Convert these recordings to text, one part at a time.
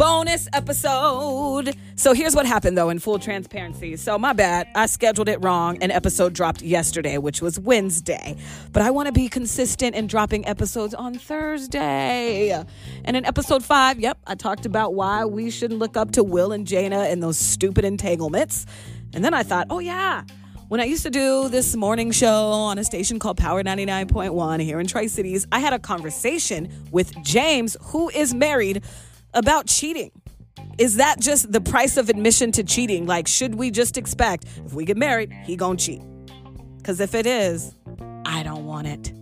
bonus episode. So here's what happened though, in full transparency. So my bad, I scheduled it wrong. An episode dropped yesterday, which was Wednesday. But I want to be consistent in dropping episodes on Thursday. And in episode five, yep, I talked about why we shouldn't look up to Will and Jada and those stupid entanglements. And then I thought, oh yeah. When I used to do this morning show on a station called Power 99.1 here in Tri Cities, I had a conversation with James, who is married about cheating. Is that just the price of admission to cheating? Like, should we just expect if we get married, he gonna cheat? Because if it is, I don't want it.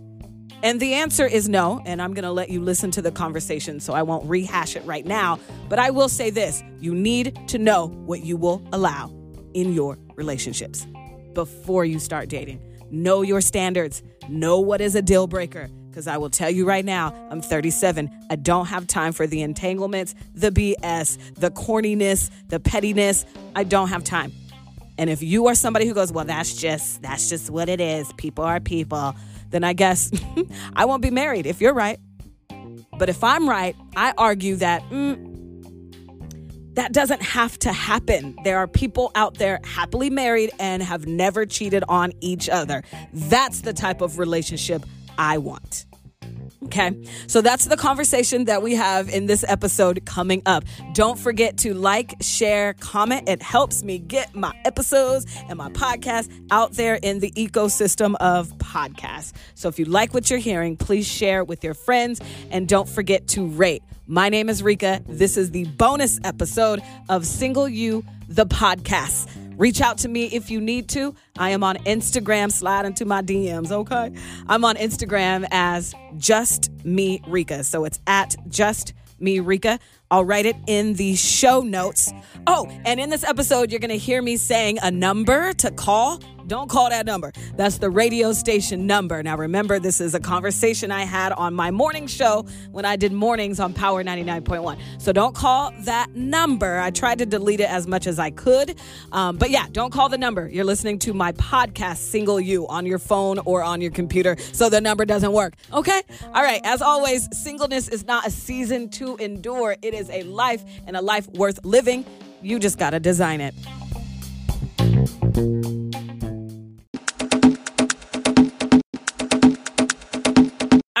And the answer is no. And I'm gonna let you listen to the conversation, so I won't rehash it right now. But I will say this you need to know what you will allow in your relationships before you start dating. Know your standards, know what is a deal breaker because I will tell you right now, I'm 37. I don't have time for the entanglements, the BS, the corniness, the pettiness. I don't have time. And if you are somebody who goes, well, that's just that's just what it is. People are people. Then I guess I won't be married if you're right. But if I'm right, I argue that mm, that doesn't have to happen. There are people out there happily married and have never cheated on each other. That's the type of relationship I want. Okay, so that's the conversation that we have in this episode coming up. Don't forget to like, share, comment. It helps me get my episodes and my podcast out there in the ecosystem of podcasts. So if you like what you're hearing, please share with your friends and don't forget to rate. My name is Rika. This is the bonus episode of Single You, the podcast. Reach out to me if you need to. I am on Instagram. Slide into my DMs, okay? I'm on Instagram as Just Me Rika. So it's at Just Me Rika. I'll write it in the show notes. Oh, and in this episode, you're going to hear me saying a number to call don't call that number. That's the radio station number. Now, remember, this is a conversation I had on my morning show when I did mornings on Power 99.1. So don't call that number. I tried to delete it as much as I could. Um, but yeah, don't call the number. You're listening to my podcast, Single You, on your phone or on your computer. So the number doesn't work. Okay? All right. As always, singleness is not a season to endure, it is a life and a life worth living. You just got to design it.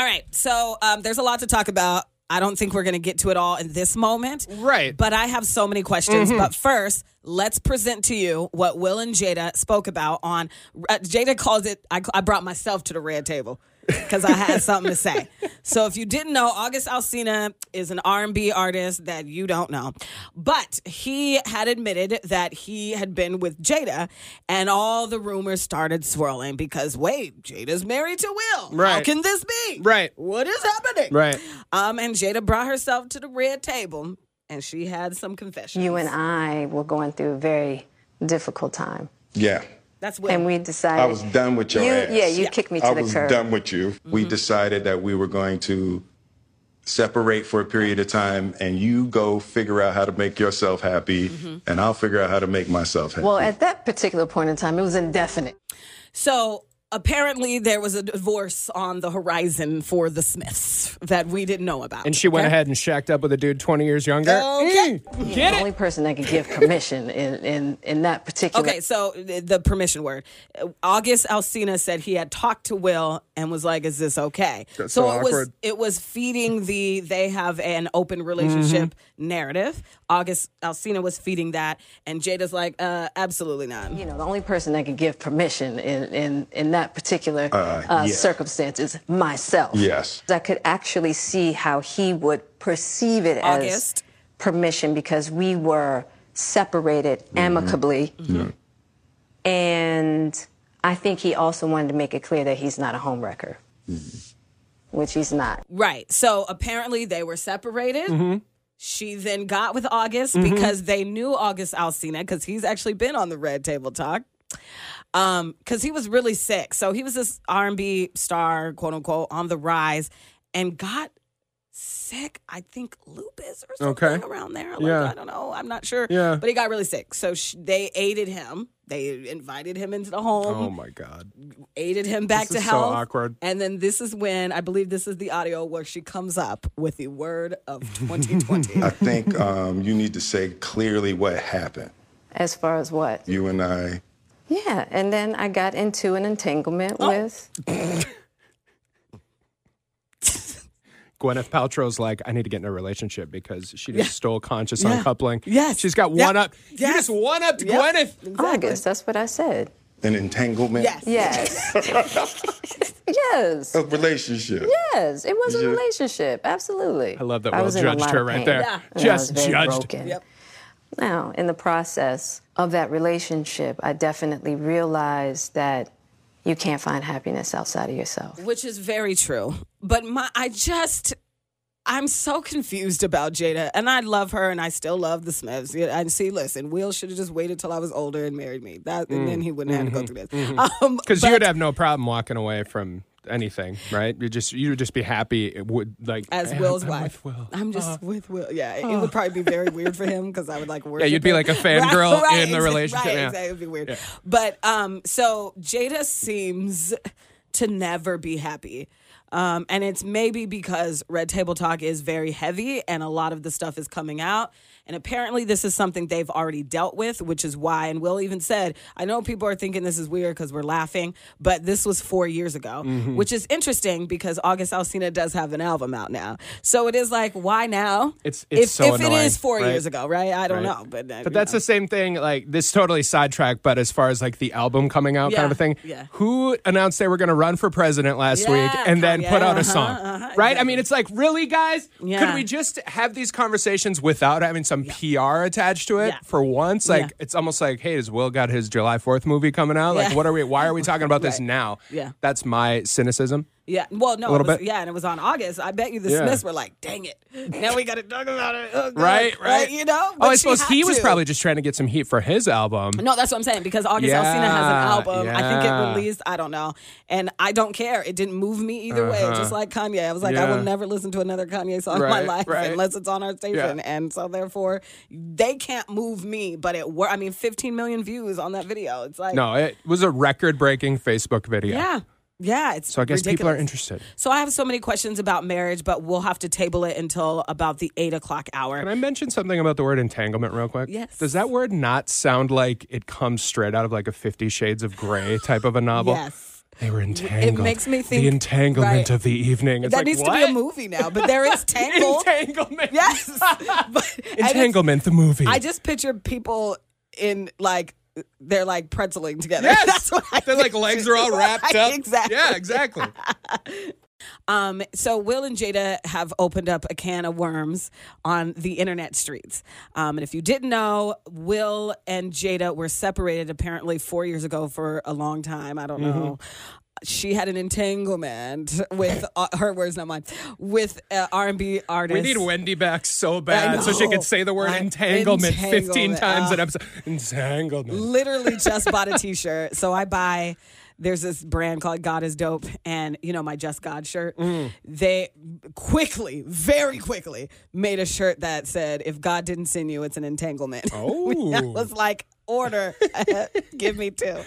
Right. So um, there's a lot to talk about. I don't think we're going to get to it all in this moment. Right. But I have so many questions. But first, let's present to you what Will and Jada spoke about on. Uh, Jada calls it, I, I brought myself to the red table because I had something to say. So if you didn't know, August Alsina is an R&B artist that you don't know. But he had admitted that he had been with Jada and all the rumors started swirling because wait, Jada's married to Will. Right. How can this be? Right. What is happening? Right. Um, and Jada brought herself to the red table and she had some confessions. you and I were going through a very difficult time. Yeah. That's Will. And we decided. I was done with your you, ass. Yeah, you Yeah. kicked me to I the curb. I was done with you. We mm-hmm. decided that we were going to separate for a period of time and you go figure out how to make yourself happy mm-hmm. and I'll figure out how to make myself happy. Well, at that particular point in time, it was indefinite. So apparently there was a divorce on the horizon for the Smiths that we didn't know about. And she went okay? ahead and shacked up with a dude 20 years younger. Okay. Mm, the get only person that could give permission in, in, in that particular. Okay, so the the permission word. August Alsina said he had talked to Will and was like, "Is this okay?" That's so so it was it was feeding the they have an open relationship Mm-hmm. narrative. August Alsina was feeding that, and Jada's like, uh, "Absolutely not." You know, the only person that could give permission in, in, in that particular uh, yeah. circumstance is myself. Yes. I could actually see how he would perceive it as August. permission because we were separated amicably. And I think he also wanted to make it clear that he's not a homewrecker, which he's not. Right. So apparently they were separated. Mm-hmm. She then got with August because they knew August Alsina because he's actually been on the Red Table Talk. Um, because he was really sick. So he was this R and B star, quote unquote, on the rise, and got sick. I think lupus or something Okay. around there. Like, Yeah. I don't know. I'm not sure. Yeah. But he got really sick. So sh- they aided him. They invited him into the home, Oh my god. aided him back This to is so health. awkward. And then this is when I believe this is the audio where she comes up with the word of 2020. I think um, you need to say clearly what happened. As far as what? You and I. Yeah, and then I got into an entanglement Oh. with. Gwyneth Paltrow's like, I need to get in a relationship because she just stole conscious Yeah. uncoupling. Yes. She's got Yep. one up. You Yes. just one up Yep. Gwyneth. August, that's what I said. An entanglement? yes. Yes. yes. A relationship. Yes, it was a relationship. Absolutely. I love that I Will was in a judged her right there. Yeah. and I was Just very judged. broken. Yep. Now, in the process of that relationship, I definitely realized that you can't find happiness outside of yourself. Which is very true. But my I just I'm so confused about Jada, and I love her, and I still love the Smiths. And see, listen, Will should have just waited till I was older and married me. That, and then he wouldn't have to go through this. Um, Because you'd have no problem walking away from anything, right? You just you would just be happy. It would like as "Hey, Will's I'm wife, with Will. I'm just with Will. Yeah, it, it would probably be very weird for him because I would like worship. Yeah, you'd be him. like a fangirl in the relationship, Right, yeah. exactly. It would be weird. But um, so Jada seems to never be happy. Um, and it's maybe because Red Table Talk is very heavy and a lot of the stuff is coming out. And apparently, this is something they've already dealt with, which is why. And Will even said, I know people are thinking this is weird because we're laughing, but this was four years ago, Mm-hmm. which is interesting because August Alsina does have an album out now. So it is like, why now? It's- it's if, so if it annoying, is four right? years ago, right? I don't Right. know. But, uh, But that's know. the same thing. Like this totally sidetracked. But as far as like the album coming out, kind of a thing. yeah. Who announced they were going to run for president last Yeah, week and then Kanye, put out a uh-huh, song? uh-huh, right? I mean, it's like really, guys. Yeah. Could we just have these conversations without having some PR attached to it Yeah. for once? Like Yeah. it's almost like, hey, has Will got his July Fourth movie coming out? Like, what are we? Why are we talking about this now? Yeah. that's my cynicism. Yeah. Well, no, A little it was, bit? yeah, and it was on August. I bet you the Yeah. Smiths were like, "Dang it, now we got to talk about it." Oh. Right, right. You know. Oh, I suppose he was probably just trying to get some heat for his album. No, that's what I'm saying because August Yeah, Alsina has an album. I think it released. I don't know, and I don't care. It didn't move me either way. Just like Kanye, I was like, I Uh-huh. Will never listen to another Kanye song in my life right. unless it's on our station, Yeah. and so therefore they can't move me. But it were. I mean, 15 million views on that video. It's like No, it was a record-breaking Facebook video. yeah. Yeah, it's So I guess people are interested. So I have so many questions about marriage, but we'll have to table it until about the eight o'clock hour. Can I mention something about the word entanglement real quick? Yes. Does that word not sound like it comes straight out of like a Fifty Shades of Grey type of a novel? Yes. They were entangled. It makes me think- the entanglement right. of the evening. It's that like, needs what? to be a movie now, but there is Tangled. Entanglement. yes. But, Entanglement, the movie. I just picture people in like they're like pretzeling together. Yes. That's what I Their like legs are all wrapped up. Exactly. Yeah, exactly. Um, so Will and Jada have opened up a can of worms on the internet streets. Um, and if you didn't know, Will and Jada were separated apparently four years ago for a long time. I don't Mm-hmm. know. She had an entanglement with uh, her words, not mine, with uh, R and B artist. We need Wendy back so bad so she could say the word I- entanglement, 15 entanglement. times Uh, an episode. Entanglement. literally just bought a t-shirt so i buy there's this brand called god is dope and you know my just god shirt Mm. they quickly very quickly made a shirt that said if god didn't send you it's an entanglement Oh. i was like order give me two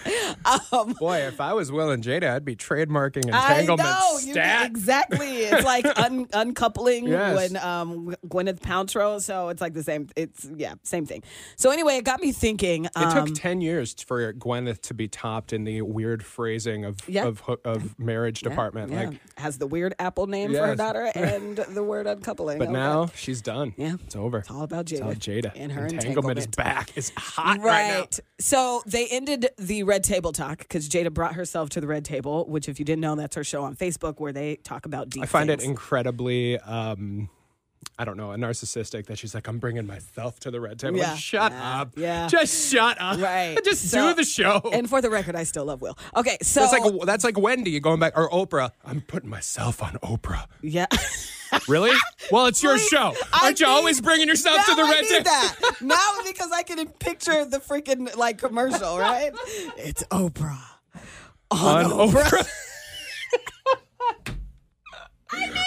um Boy, if I was Will and Jada, I'd be trademarking entanglement I entanglement know you stat. exactly. It's like un- uncoupling Yes. when um Gwyneth Paltrow. So it's like the same. It's yeah, same thing. So anyway, it got me thinking. It Um, took 10 years for Gwyneth to be topped in the weird phrasing of Yeah. of, of marriage department. Yeah. Like, has the weird Apple name for her daughter and the word uncoupling. but Okay. now she's done. Yeah. It's over. it's all about Jada. It's all Jada. and her entanglement, is back. It's hot right, now. Right. So they ended the Red Table Talk because Jada brought herself to the Red Table, which, if you didn't know, that's her show on Facebook where they talk about deep I find it incredibly um I don't know, a narcissistic that she's like, I'm bringing myself to the red table. Yeah. Like, shut Yeah. up. Yeah. Just shut up. Right. Just So- do the show. and for the record, I still love Will. Okay, so that's like that's like Wendy going back or Oprah. I'm putting myself on Oprah. yeah. Really? Well, it's your Please, show. Aren't you need- always bringing yourself to the I red need that. Now because I can picture the freaking like commercial, right? It's Oprah. On Oprah.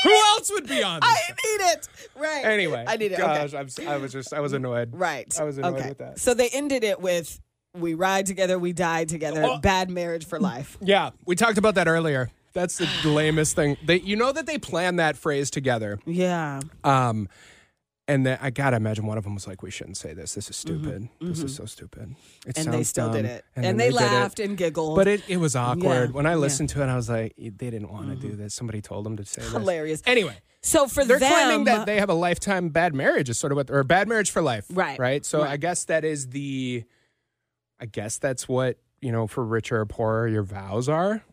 Who else would be on? This I need it. Right. Anyway, I need it. Gosh, okay. I was just, I was annoyed. Right. I was annoyed okay. with that. So they ended it with we ride together, we die together, Oh. bad marriage for life. Yeah, we talked about that earlier. That's the lamest thing. They, you know that they planned that phrase together. Yeah. Um, and then I gotta imagine one of them was like, "We shouldn't say this. This is stupid. This is so stupid." It Mm-hmm. And they still did it. And, And, then they, laughed and giggled. But it, it was awkward. Yeah, When I yeah. listened to it, I was like, they didn't want to do this. Somebody told them to say this. Hilarious. Anyway, so for they're them, claiming that they have a lifetime bad marriage is sort of what, or bad marriage for life. Right. Right. So Right. I guess that is the, I guess that's what, you know, for richer or poorer, your vows are.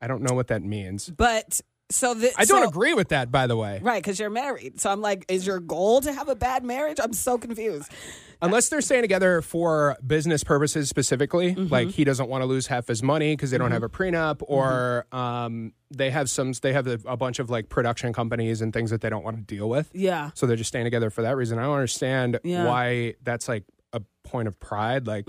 I don't know what that means. but so the, I don't so- agree with that, by the way. Right, because you're married. So I'm like, is your goal to have a bad marriage? I'm so confused. Unless they're staying together for business purposes specifically, Mm-hmm. like he doesn't want to lose half his money because they don't have a prenup, or Mm-hmm. um, they have some, they have a, a bunch of like production companies and things that they don't want to deal with. Yeah. So they're just staying together for that reason. I don't understand Yeah. Mm-hmm. why that's like a point of pride. Like,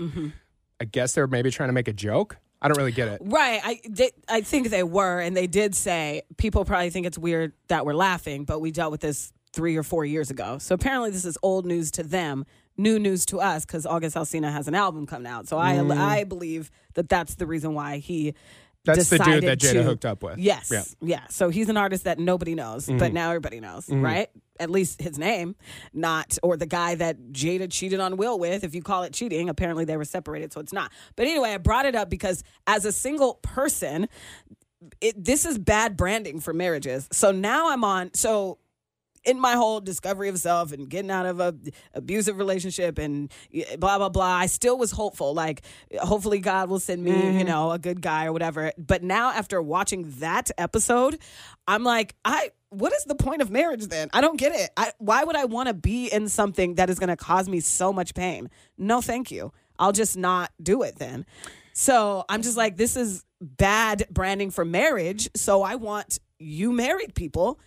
I guess they're maybe trying to make a joke. I don't really get it. Right. I they, I think they were, and they did say people probably think it's weird that we're laughing, but we dealt with this three or four years ago. So apparently, this is old news to them, new news to us, because August Alsina has an album coming out. So I mm. I believe that that's the reason why he. That's the dude that Jada to- hooked up with. Yes. Yeah. Mm-hmm. Yeah. So he's an artist that nobody knows, but now everybody knows, right? At least his name, not or the guy that Jada cheated on Will with. If you call it cheating, apparently they were separated, so it's not. But anyway, I brought it up because as a single person, it, this is bad branding for marriages. So now I'm on. So in my whole discovery of self and getting out of a abusive relationship and blah blah blah i still was hopeful like hopefully god will send me you mm-hmm. know a good guy or whatever. But now after watching that episode i'm like i what is the point of marriage then? I don't get it. I, why would i want to be in something that is going to cause me so much pain? No thank you. I'll just not do it then. So i'm just like this is bad branding for marriage. So i want you married people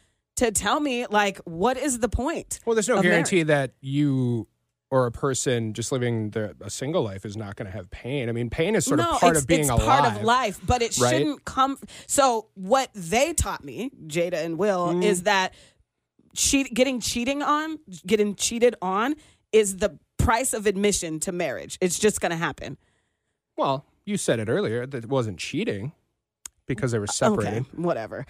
to tell me like what is the point Well, there's no guarantee that you or a person just living the, a single life is not going to have pain. I mean, pain is sort no, of part of being it's alive. part of life, but it right? shouldn't come. So what they taught me, Jada and Will, Mm-hmm. is that cheat, getting cheating on, getting cheated on, is the price of admission to marriage. It's just going to happen. Well, you said it earlier that it wasn't cheating because they were separated. Okay, whatever.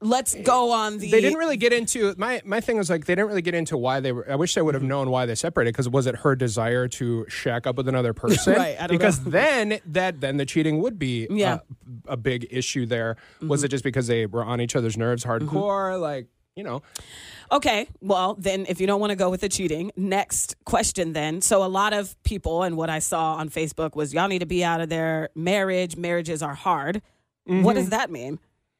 Let's go on the. They didn't really get into my my thing was like they didn't really get into why they were. I wish they would have Mm-hmm. known why they separated because was it her desire to shack up with another person? Right, because know. then that then the cheating would be Yeah. Mm-hmm. a, a big issue there. Was it just because they were on each other's nerves hardcore? Like you know, Okay, well, then if you don't want to go with the cheating, next question then. So, a lot of people, and what I saw on Facebook was y'all need to be out of their marriage. Marriages are hard. What does that mean?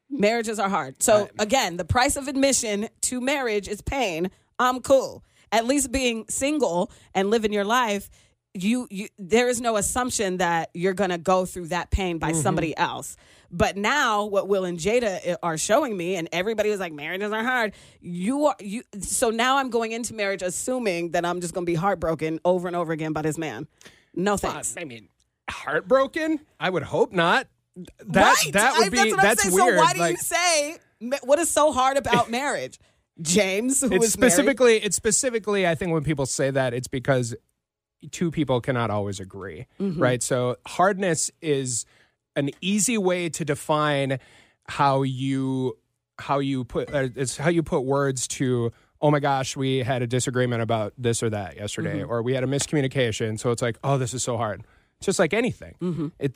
Marriages are hard. So, again, the price of admission to marriage is pain. I'm cool. At least being single and living your life, you, you there is no assumption that you're going to go through that pain by mm-hmm. somebody else. But now, what Will and Jada eh, are showing me, and everybody was like, marriages are hard. You are you. So now I'm going into marriage assuming that I'm just going to be heartbroken over and over again by this man. No thanks. I mean, heartbroken. I would hope not. That right. that would I- be that's, what I'm saying. weird. So why do like, you say what is so hard about marriage? James, who it's is married. specifically it's specifically i think when people say that it's because two people cannot always agree Mm-hmm. right so hardness is an easy way to define how you how you put uh, it's how you put words to oh my gosh we had a disagreement about this or that yesterday Mm-hmm. or we had a miscommunication so it's like oh this is so hard just like anything it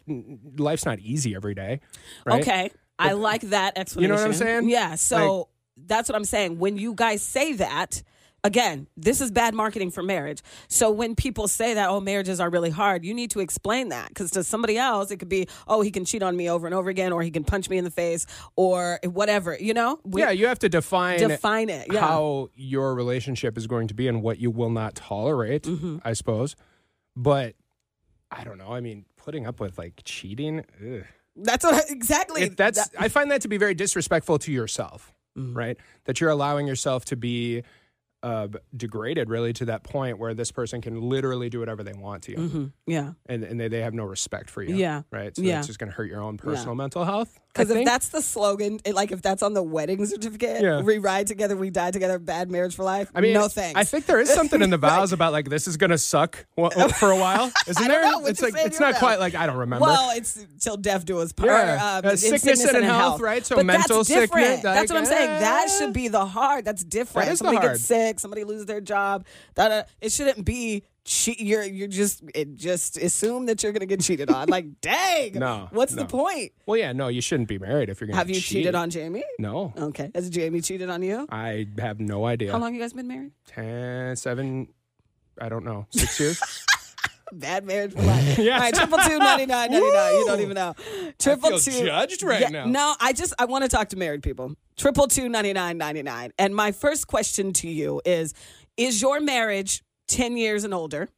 life's not easy every day right Mm-hmm. Okay. I like that explanation. You know what I'm saying? Yeah. So that's what I'm saying. When you guys say that, again, this is bad marketing for marriage. So when people say that, oh, marriages are really hard, you need to explain that because to somebody else, it could be, oh, he can cheat on me over and over again, or he can punch me in the face, or whatever, you know? We- yeah you have to define Define it, yeah. how your relationship is going to be and what you will not tolerate Mm-hmm. i suppose but i don't know i mean putting up with like cheating ugh. That's what exactly. If that's that- i find that to be very disrespectful to yourself Mm-hmm. right that you're allowing yourself to be uh, degraded really to that point where this person can literally do whatever they want to you, Yeah. and and they, they have no respect for you. Yeah. right. So Yeah. it's just going to hurt your own personal mental health. Because if that's the slogan, it- like if that's on the wedding certificate, Yeah. we ride together, we die together, bad marriage for life. I mean, no thanks. I think there is something in the vows about like this is going to suck for a while, isn't there? it's like it's not mouth. quite like I don't remember. Well, it's till death do us part. Yeah. um, Uh, in sickness and in health, right? So but mental that's different. sickness, That's what I'm saying. That eh. should be the hard. That's different. That is the somebody hard. gets sick. Somebody loses their job. Da. It shouldn't be. Che- you're you're just it just assume that you're gonna get cheated on. Like, dang. No, What's no. the point? well, yeah, no, you shouldn't be married if you're going to Have you cheated on Jamie? No, Okay. Has Jamie cheated on you? I have no idea. How long you guys been married? Ten, seven, I don't know, six years. Bad marriage for life. Yeah. All right, triple two ninety nine ninety nine. You don't even know. Triple feel two. judged right now. No, I just I want to talk to married people. Triple two ninety nine ninety nine. And my first question to you is: Is your marriage ten years and older?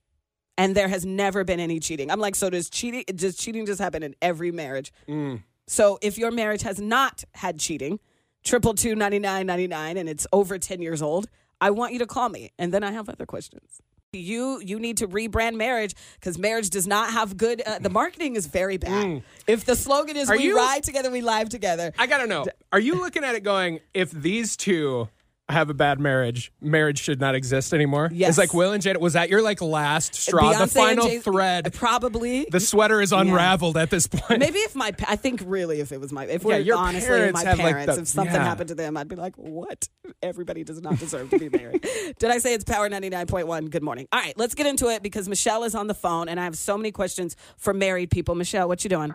And there has never been any cheating. I'm like, so does cheating? Does cheating just happen in every marriage? Mm. So if your marriage has not had cheating, triple two ninety nine ninety nine, and it's over ten years old, I want you to call me, and then I have other questions. You you need to rebrand marriage because marriage does not have good. Uh, the marketing is very bad. If the slogan is Mm. Are "We you- ride together, we live together," I gotta know. Are you looking at it going, if these two have a bad marriage, marriage should not exist anymore? Yes. It's like Will and Jada. Was that your like last straw, Beyonce the final thread? probably. The sweater is unraveled at this point. Maybe if my, I think really if it was my, if Yeah, we're your honestly parents my have, like, parents, the- if something yeah. happened to them, I'd be like, what? Everybody does not deserve to be married. Did I say it's Power 99.1? Good morning. All right, let's get into it because Michelle is on the phone and I have so many questions for married people. Michelle, what you doing?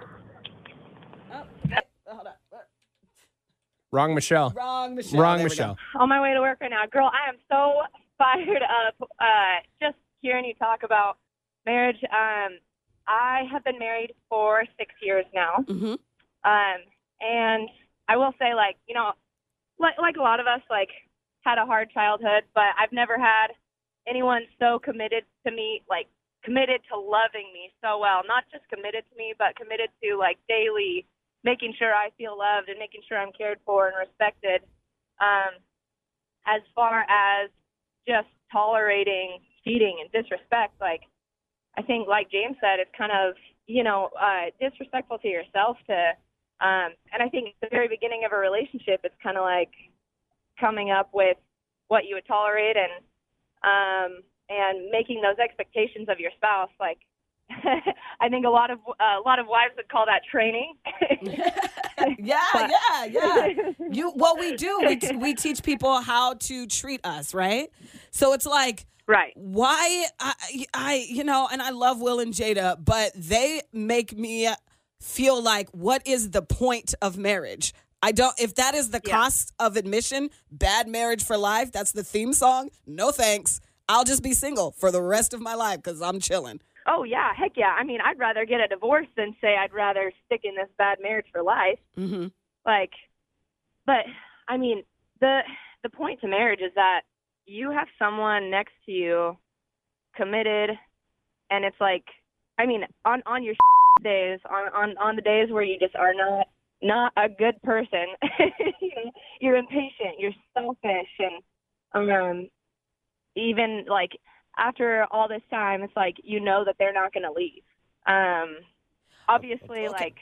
Oh, hold on. Wrong, Michelle. Wrong, Michelle. Wrong, There. Michelle. on my way to work right now. Girl, I am so fired up uh, just hearing you talk about marriage. Um, I have been married for six years now. Mhm. Um, and I will say, like, you know, like, like a lot of us, like, had a hard childhood, but I've never had anyone so committed to me, like, committed to loving me so well. Not just committed to me, but committed to, like, daily making sure I feel loved and making sure I'm cared for and respected. Um, as far as just tolerating cheating and disrespect, like I think, like James said, it's kind of you know uh, disrespectful to yourself to. Um, and I think at the very beginning of a relationship, it's kind of like coming up with what you would tolerate and um, and making those expectations of your spouse. Like I think a lot of uh, a lot of wives would call that training. Yeah, But- yeah, yeah. You well, we do. We t- we teach people how to treat us, right? So it's like right. why I, I you know and i love will and jada but they make me feel like what is the point of marriage i don't if that is the Yeah. cost of admission bad marriage for life that's the theme song no thanks i'll just be single for the rest of my life because i'm chilling Oh yeah, heck yeah. I mean, I'd rather get a divorce than say I'd rather stick in this bad marriage for life. mm-hmm. Like, but I mean, the the point to marriage is that you have someone next to you committed, and it's like, I mean, on on your days, on on on the days where you just are not not a good person, you you're impatient, you're selfish, and um, even like after all this time, it's like you know that they're not going to leave. Um, obviously, Okay. like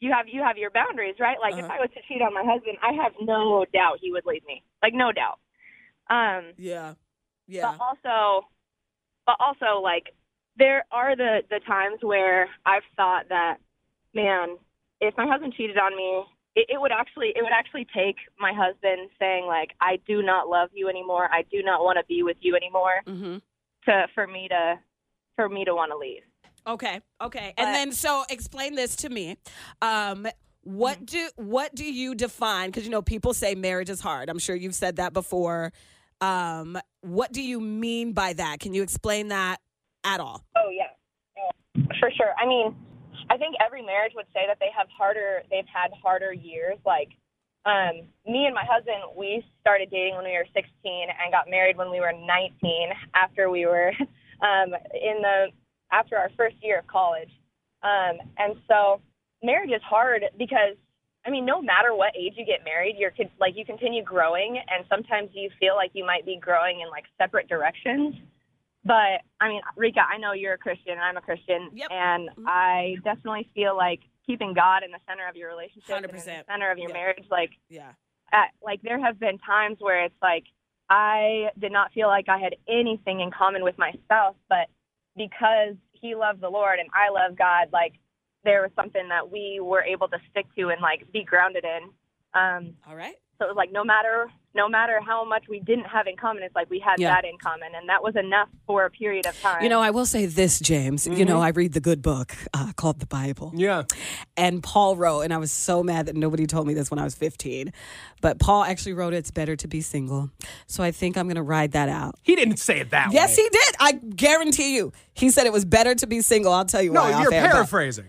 you have you have your boundaries, right? Like if Uh-huh. I was to cheat on my husband, I have no doubt he would leave me. Like no doubt. Um, yeah yeah but also, but also like there are the the times where I've thought that, man, if my husband cheated on me, it, it would actually it would actually take my husband saying like I do not love you anymore, I do not want to be with you anymore, mm-hmm. To for me to for me to want to leave. Okay, okay. But- and then so explain this to me. Um what do what do you define cuz you know people say marriage is hard. I'm sure you've said that before. Um what do you mean by that? Can you explain that at all? Oh yeah, Yeah, for sure. I mean, I think every marriage would say that they have harder. They've had harder years. Like um, me and my husband, we started dating when we were 16 and got married when we were 19. After we were um, in the after our first year of college, um, and so marriage is hard because I mean, no matter what age you get married, you're like you continue growing, and sometimes you feel like you might be growing in like separate directions. But I mean, Rika, I know you're a Christian, and I'm a Christian, Yep. and I definitely feel like keeping God in the center of your relationship, and in the 100%. center of your Yeah. marriage, like Yeah. at, like there have been times where it's like I did not feel like I had anything in common with my spouse, but because he loved the Lord and I love God, like there was something that we were able to stick to and like be grounded in. Um, All right. so it was like no matter no matter how much we didn't have in common, it's like we had Yeah. that in common, and that was enough for a period of time. You know, I will say this, James. You know, I read the good book uh, called the Bible. Yeah. And Paul wrote, and I was so mad that nobody told me this when I was 15. But Paul actually wrote, It's better to be single. So I think I'm going to ride that out. He didn't say it that Yes, way. Yes, he did. I guarantee you. He said it was better to be single. I'll tell you No, why. off you're air, but- paraphrasing.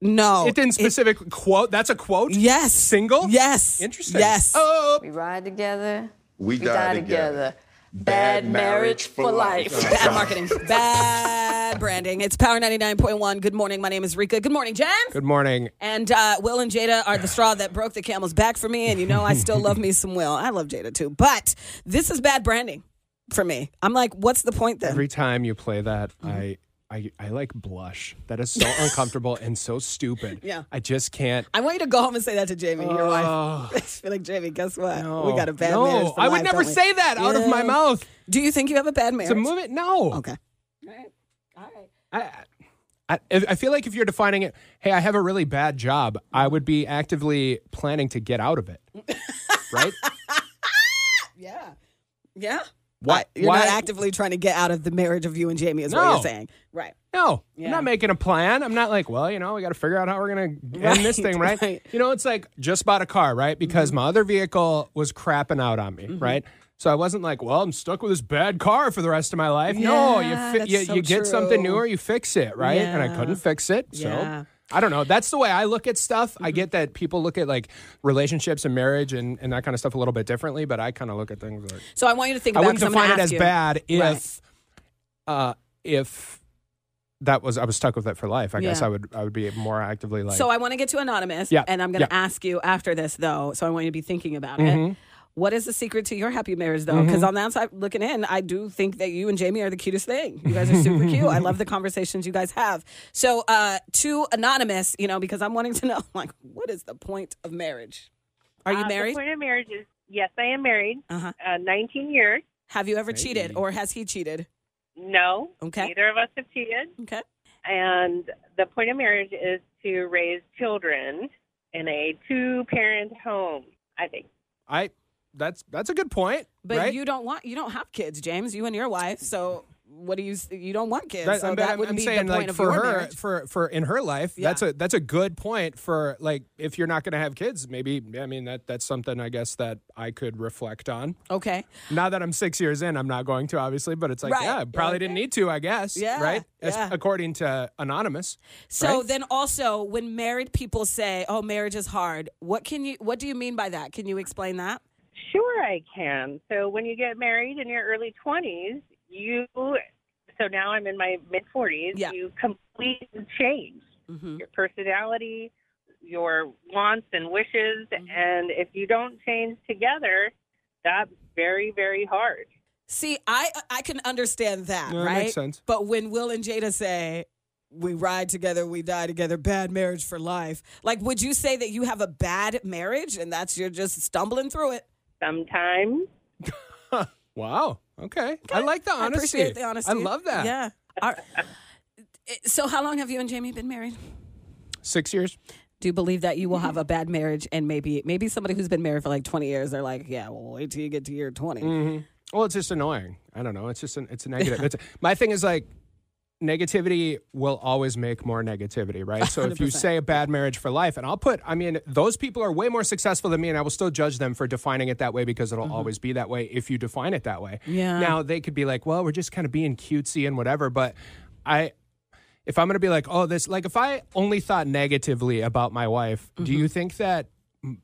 No. It didn't specifically quote. That's a quote. Yes. Single? Yes. Interesting. Yes. Oh, We ride together. We, We die, die together. together. Bad marriage for life. Bad marketing. Bad branding. It's Power 99.1. Good morning. My name is Rika. Good morning, Jen. good morning. And uh, Will and Jada are the straw that broke the camel's back for me. And you know, I still love me some Will. I love Jada too. But this is bad branding for me. I'm like, what's the point then? Every time you play that, Mm-hmm. I, I I like blush. That is so uncomfortable and so stupid. Yeah. I just can't. I want you to go home and say that to Jamie, your wife. I feel like, Jamie, guess what? no. we got a bad no, marriage. I would life, never say that out of my mouth. Do you think you have a bad marriage? It's a movement. No. Okay. All right. All right. I, I, I feel like if you're defining it, hey, I have a really bad job, I would be actively planning to get out of it. right? Yeah. Yeah. Why? I- you're why? not actively trying to get out of the marriage of you and Jamie, is what you're saying. Right. No, Yeah. I'm not making a plan. I'm not like, well, you know, we got to figure out how we're going to end this thing, right? right. You know, it's like just bought a car, right? Because Mm-hmm. my other vehicle was crapping out on me, right? So I wasn't like, well, I'm stuck with this bad car for the rest of my life. no, you fi- you, so you get something true. new or you fix it, right? And I couldn't fix it, so. Yeah. Mm-hmm. I don't know. That's the way I look at stuff. I get that people look at like relationships and marriage and, and that kind of stuff a little bit differently, but I kind of look at things like So I want you to think I about wouldn't I'm gonna define it as you. bad if Right. uh if that was I was stuck with it for life. I guess I would I would be more actively like So I want to get to anonymous, Yeah, and I'm going to yeah. ask you after this, though. So I want you to be thinking about Mm-hmm. it. What is the secret to your happy marriage, though? Because on the outside looking in, I do think that you and Jamie are the cutest thing. You guys are super cute. I love the conversations you guys have. So uh, to anonymous, you know, because I'm wanting to know, like, what is the point of marriage? Are you Uh, married? The point of marriage is yes, I am married. Uh-huh. Uh, 19 years. Have you ever cheated, or has he cheated? No. Okay. Neither of us have cheated. Okay. And the point of marriage is to raise children in a two-parent home. I think. I that's that's a good point. But right? you don't want you don't have kids, James. You and your wife. So what do you? You don't want kids. That- so I'm, that I'm- would I'm be saying the point like of for your her marriage. for for in her life Yeah. that's a that's a good point for like if you're not going to have kids maybe I mean that that's something I guess that I could reflect on. Okay. Now that I'm 6 years in I'm not going to obviously but it's like Right. yeah probably Okay. didn't need to I guess Yeah, right As- yeah. according to anonymous. So right? then also when married people say, "Oh, marriage is hard." What can you what do you mean by that? Can you explain that? Sure, I can. So when you get married in your early 20s, you. So now I'm in my mid 40s. Yeah. You completely change mm-hmm. your personality, your wants and wishes, Mm-hmm. and if you don't change together, that's very, very hard. See, I I can understand that, Yeah, right? makes sense. But when Will and Jada say we ride together, we die together, bad marriage for life. Like would you say that you have a bad marriage and that's you're just stumbling through it? Sometimes Wow. Okay. I like the I honesty. appreciate the honesty. I love that. Yeah. Are- so how long have you and Jamie been married? Six years. Do you believe that you will have a bad marriage and maybe maybe somebody who's been married for like 20 years they're like, yeah, well wait till you get to year 20. Mm-hmm. Well, it's just annoying. I don't know. It's just an, it's a negative. it's my thing is like negativity will always make more negativity, right? So if you say a bad marriage for life, and I'll put, I mean, those people are way more successful than me, and I will still judge them for defining it that way because it'll always be that way if you define it that way. Mm-hmm. Yeah. Now they could be like, well, we're just kind of being cutesy and whatever, but I. If I'm going to be like, oh, this, like, if I only thought negatively about my wife, do Mm-hmm. you think that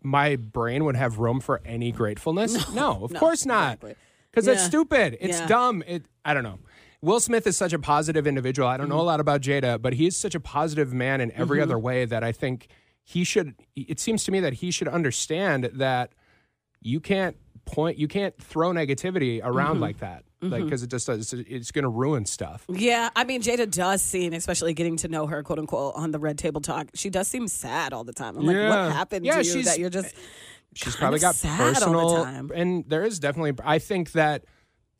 my brain would have room for any gratefulness? No, of no, course not. exactly. Because it's stupid. It's Yeah. dumb. It. I don't know. Will Smith is such a positive individual. I don't Mm-hmm. know a lot about Jada, but he is such a positive man in every mm-hmm. other way that I think he should. It seems to me that he should understand that you can't point, you can't throw negativity around mm-hmm. like that, like mm-hmm. because it just does. It's going to ruin stuff. Yeah, I mean, Jada does seem, especially getting to know her, quote unquote, on the Red Table Talk. She does seem sad all the time. I'm like, Yeah. what happened Yeah, to you she's- that you're just She's probably got sad all the personal, time. and there is definitely. I think that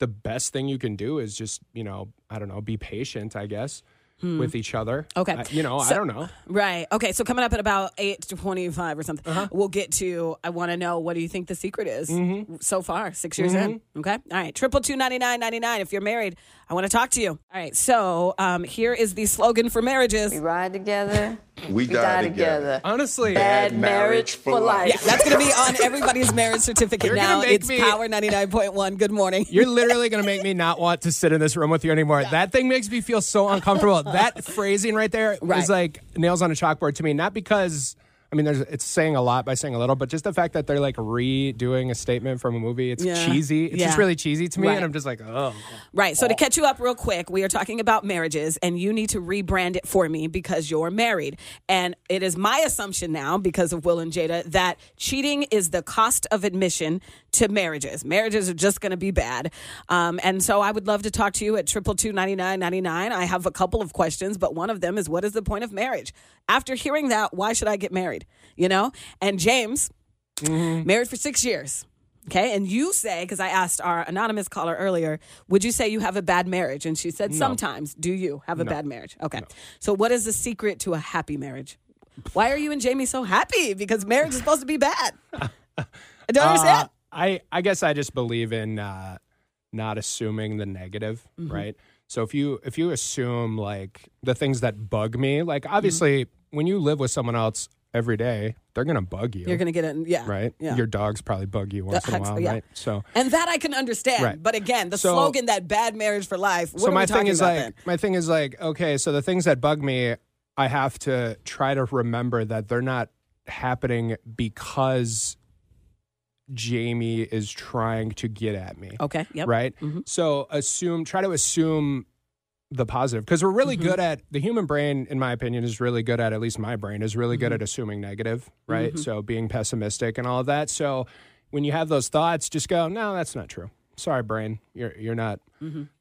the best thing you can do is just you know I don't know be patient. I guess with each other. Hmm. Okay. I- you know I don't know. Right. Okay. So coming up at about eight to twenty-five or something, Uh-huh. we'll get to. I want to know what do you think the secret is Mm-hmm. so far? Six years in. Okay. All right. Triple two ninety nine ninety nine. If you're married, I want to talk to you. All right. So um, here is the slogan for marriages. We ride together, We, we die together. Honestly, Bad marriage for life. Yeah, that's going to be on everybody's marriage certificate You're now. It's me- Power ninety nine point one. Good morning. You're literally going to make me not want to sit in this room with you anymore. That thing makes me feel so uncomfortable. that phrasing right there is Right. like nails on a chalkboard to me. Not because I mean, there's it's saying a lot by saying a little, but just the fact that they're like redoing a statement from a movie. It's Yeah. cheesy. It's Yeah. just really cheesy to me, Right. and I'm just like, oh. Right. So to catch you up real quick, we are talking about marriages and you need to rebrand it for me because you're married. And it is my assumption now because of Will and Jada that cheating is the cost of admission to marriages. Marriages are just going to be bad. Um, and so I would love to talk to you at triple two ninety nine ninety nine. I have a couple of questions, but one of them is what is the point of marriage? After hearing that, why should I get married? You know? And James, married for six years. Okay. And you say, because I asked our anonymous caller earlier, would you say you have a bad marriage? And she said, sometimes. Do you have a bad marriage? Okay. So, what is the secret to a happy marriage? Why are you and Jamie so happy? Because marriage is supposed to be bad. I don't understand. Uh, I I guess I just believe in uh, not assuming the negative, Mm-hmm. right? So if you if you assume like the things that bug me, like Mm-hmm. obviously when you live with someone else every day, they're gonna bug you, You're going to get it. Yeah. right? Yeah. Your dogs probably bug you once in a while, yeah. right? So and that I can understand. Right. But again, the So- slogan that bad marriage for life. What so my thing is like then? my thing is like okay, so the things that bug me, I have to try to remember that they're not happening because Jamie is trying to get at me. Okay. Yep. right? Mm-hmm. So assume, try to assume the positive because we're really Mm-hmm. good at the human brain, in my opinion, is really good at at least my brain is really Mm-hmm. good at assuming negative, right? So being pessimistic and all of that. So when you have those thoughts, just go, no, that's not true. Sorry, brain, you're you're not.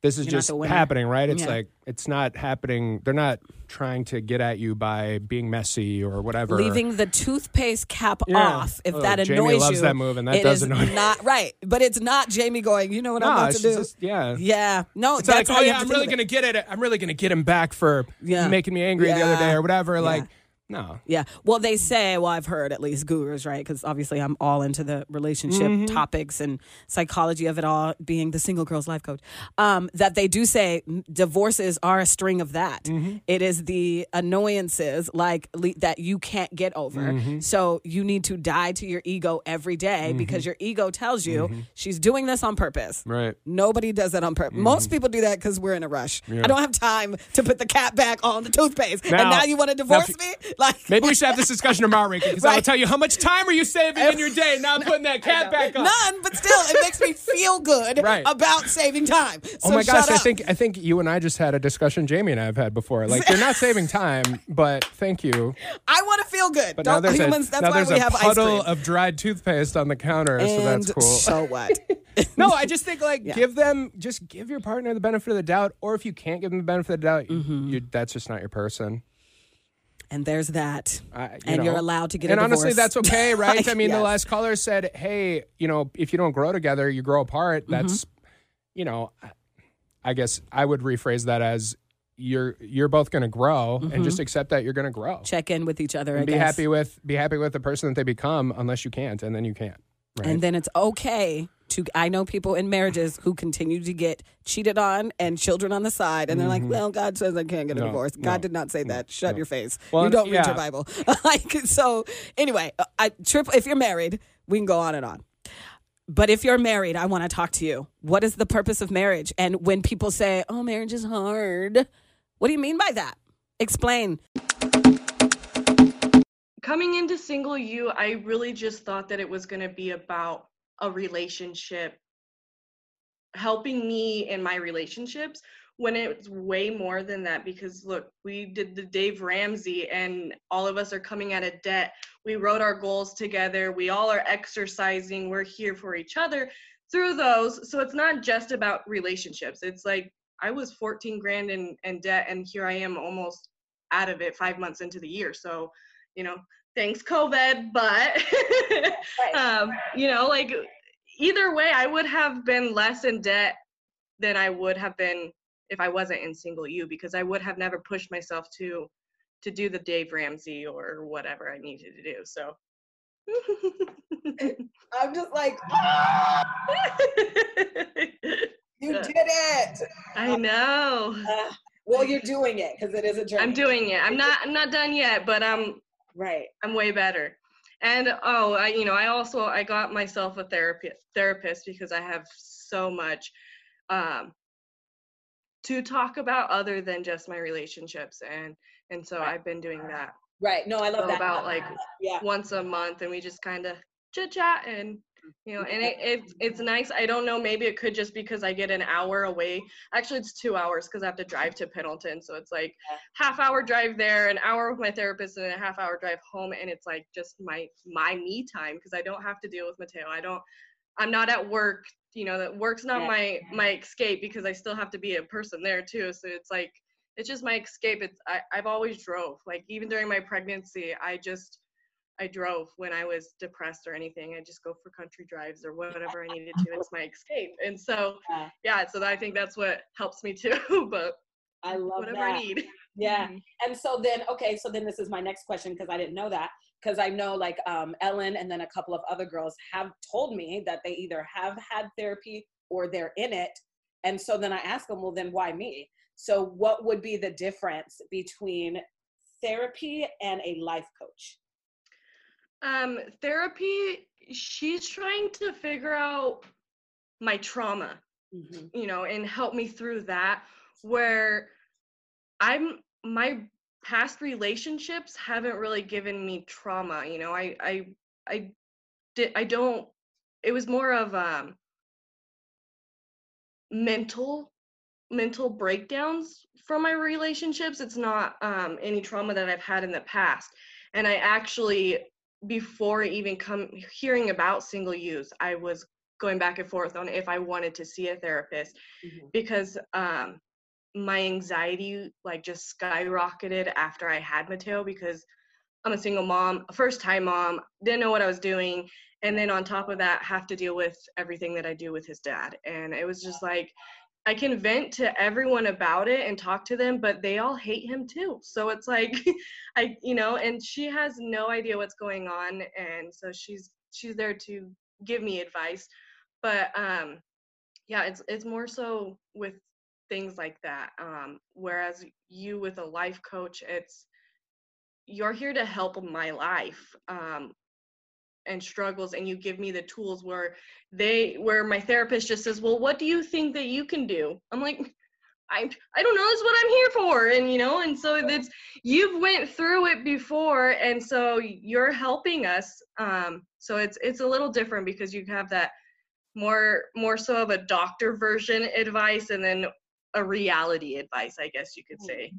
This is Mm-hmm. You're just happening, right? It's Yeah. like it's not happening. They're not trying to get at you by being messy or whatever. Leaving the toothpaste cap Yeah. off if Oh, that Jamie annoys loves you. that move, and that it does annoy not right, but it's not Jamie going. You know what I'm about to do? just- yeah. Yeah, no, It's that's like, oh yeah, I'm really gonna get it. I'm really gonna get him back for Yeah. making me angry the other day or whatever. Yeah. Like, no. Yeah. Well, they say, well, I've heard at least gurus, right? Because obviously I'm all into the relationship Mm-hmm. topics and psychology of it all, being the single girl's life coach, um, that they do say divorces are a string of that. Mm-hmm. It is the annoyances like le- that you can't get over. Mm-hmm. So you need to die to your ego every day because your ego tells you Mm-hmm. she's doing this on purpose. Right. Nobody does that on purpose. Mm-hmm. Most people do that because we're in a rush. I don't have time to put the cap back on the toothpaste. and Now- now you want to divorce if- me? Like Maybe we should have this discussion tomorrow, Ricky, because I'll tell you how much time are you saving in your day now putting that cap back on. None, but still, it makes me feel good Right. about saving time. Oh So my gosh, I think I think you and I just had a discussion Jamie and I have had before. Like you're not saving time, but thank you. I want to feel good. But now Don't there's humans? a, that's now why there's we a have ice puddle of dried toothpaste on the counter, so that's cool. so what? no, I just think like give them just give your partner the benefit of the doubt, or if you can't give them the benefit of the doubt, Mm-hmm. you, that's just not your person. And there's that. I- you and know. you're allowed to get and honestly, that's okay, right? Like, I mean, the last caller said, "Hey, you know, if you don't grow together, you grow apart." Mm-hmm. That's, you know, I guess I would rephrase that as you're you're both going to grow, and just accept that you're going to grow. Check in with each other. Mm-hmm. I And be guess. happy with be happy with the person that they become, unless you can't, and then you can't. Right? And then it's okay to. I know people in marriages who continue to get cheated on and children on the side, and they're like, "Well, God says I can't get a Mm-hmm. No, divorce. no, God did not say that. Shut your face. Well, you don't read your Bible." like so. Anyway, uh, I trip. If you're married, we can go on and on. But if you're married, I want to talk to you. What is the purpose of marriage? And when people say, "Oh, marriage is hard," what do you mean by that? Explain. coming into single you i really just thought that it was going to be about a relationship helping me in my relationships when it's way more than that because look we did the dave ramsey and all of us are coming out of debt. We wrote our goals together. We all are exercising. We're here for each other through those. So it's not just about relationships. It's like i was 14 grand in, in debt and here i am almost out of it five months into the year. So you know thanks covid but um you know like either way i would have been less in debt than i would have been if I wasn't in single You because I would have never pushed myself to to do the Dave Ramsey or whatever I needed to do. So I'm just like you did it. I know. Uh, well, you're doing it because it is a journey. I'm doing it. I'm not I'm not done yet, but I'm right. I'm way better. And oh, I you know, I also I got myself a therapist therapist because I have so much um to talk about other than just my relationships and and so right. i've been doing that right no i love so that about like yeah once a month and we just kind of chit chat and you know and it, it, it's nice. I don't know maybe it could just because i get an hour away. Actually it's two hours because i have to drive to pendleton. So it's like half hour drive there an hour with my therapist and a half hour drive home. And it's like just my my me time because i don't have to deal with mateo. I don't i'm not at work you know that work's not yeah. my my escape because i still have to be a person there too. So it's like it's just my escape. It's I, i've always drove. Like even during my pregnancy i just i drove when i was depressed or anything i just go for country drives or whatever i needed to it's my escape and so yeah, yeah so i think that's what helps me too but i love whatever that. i need yeah mm-hmm. and so then okay so then this is my next question because i didn't know that because I know like um, Ellen and then a couple of other girls have told me that they either have had therapy or they're in it. And so then I ask them, well, then why me? So, what would be the difference between therapy and a life coach? Um, therapy, she's trying to figure out my trauma, mm-hmm. you know, and help me through that. Where I'm, my past relationships haven't really given me trauma you know i i i did i don't it was more of um mental mental breakdowns from my relationships it's not um any trauma that i've had in the past and i actually before even come hearing about single You i was going back and forth on if i wanted to see a therapist mm-hmm. because um my anxiety like just skyrocketed after I had Mateo because I'm a single mom, a first time mom, didn't know what I was doing. And then on top of that, have to deal with everything that I do with his dad. And it was just like, I can vent to everyone about it and talk to them, but they all hate him too. So it's like, I, you know, and she has no idea what's going on. And so she's, she's there to give me advice. But, um, yeah, it's, it's more so with things like that. Um, whereas you with a life coach, it's you're here to help my life um, and struggles, and you give me the tools where they where my therapist just says, "Well, what do you think that you can do?" I'm like. I, I don't know that's what i'm here for and you know and so it's you've went through it before and so you're helping us um so it's it's a little different because you have that more more so of a doctor version advice and then a reality advice, I guess you could say.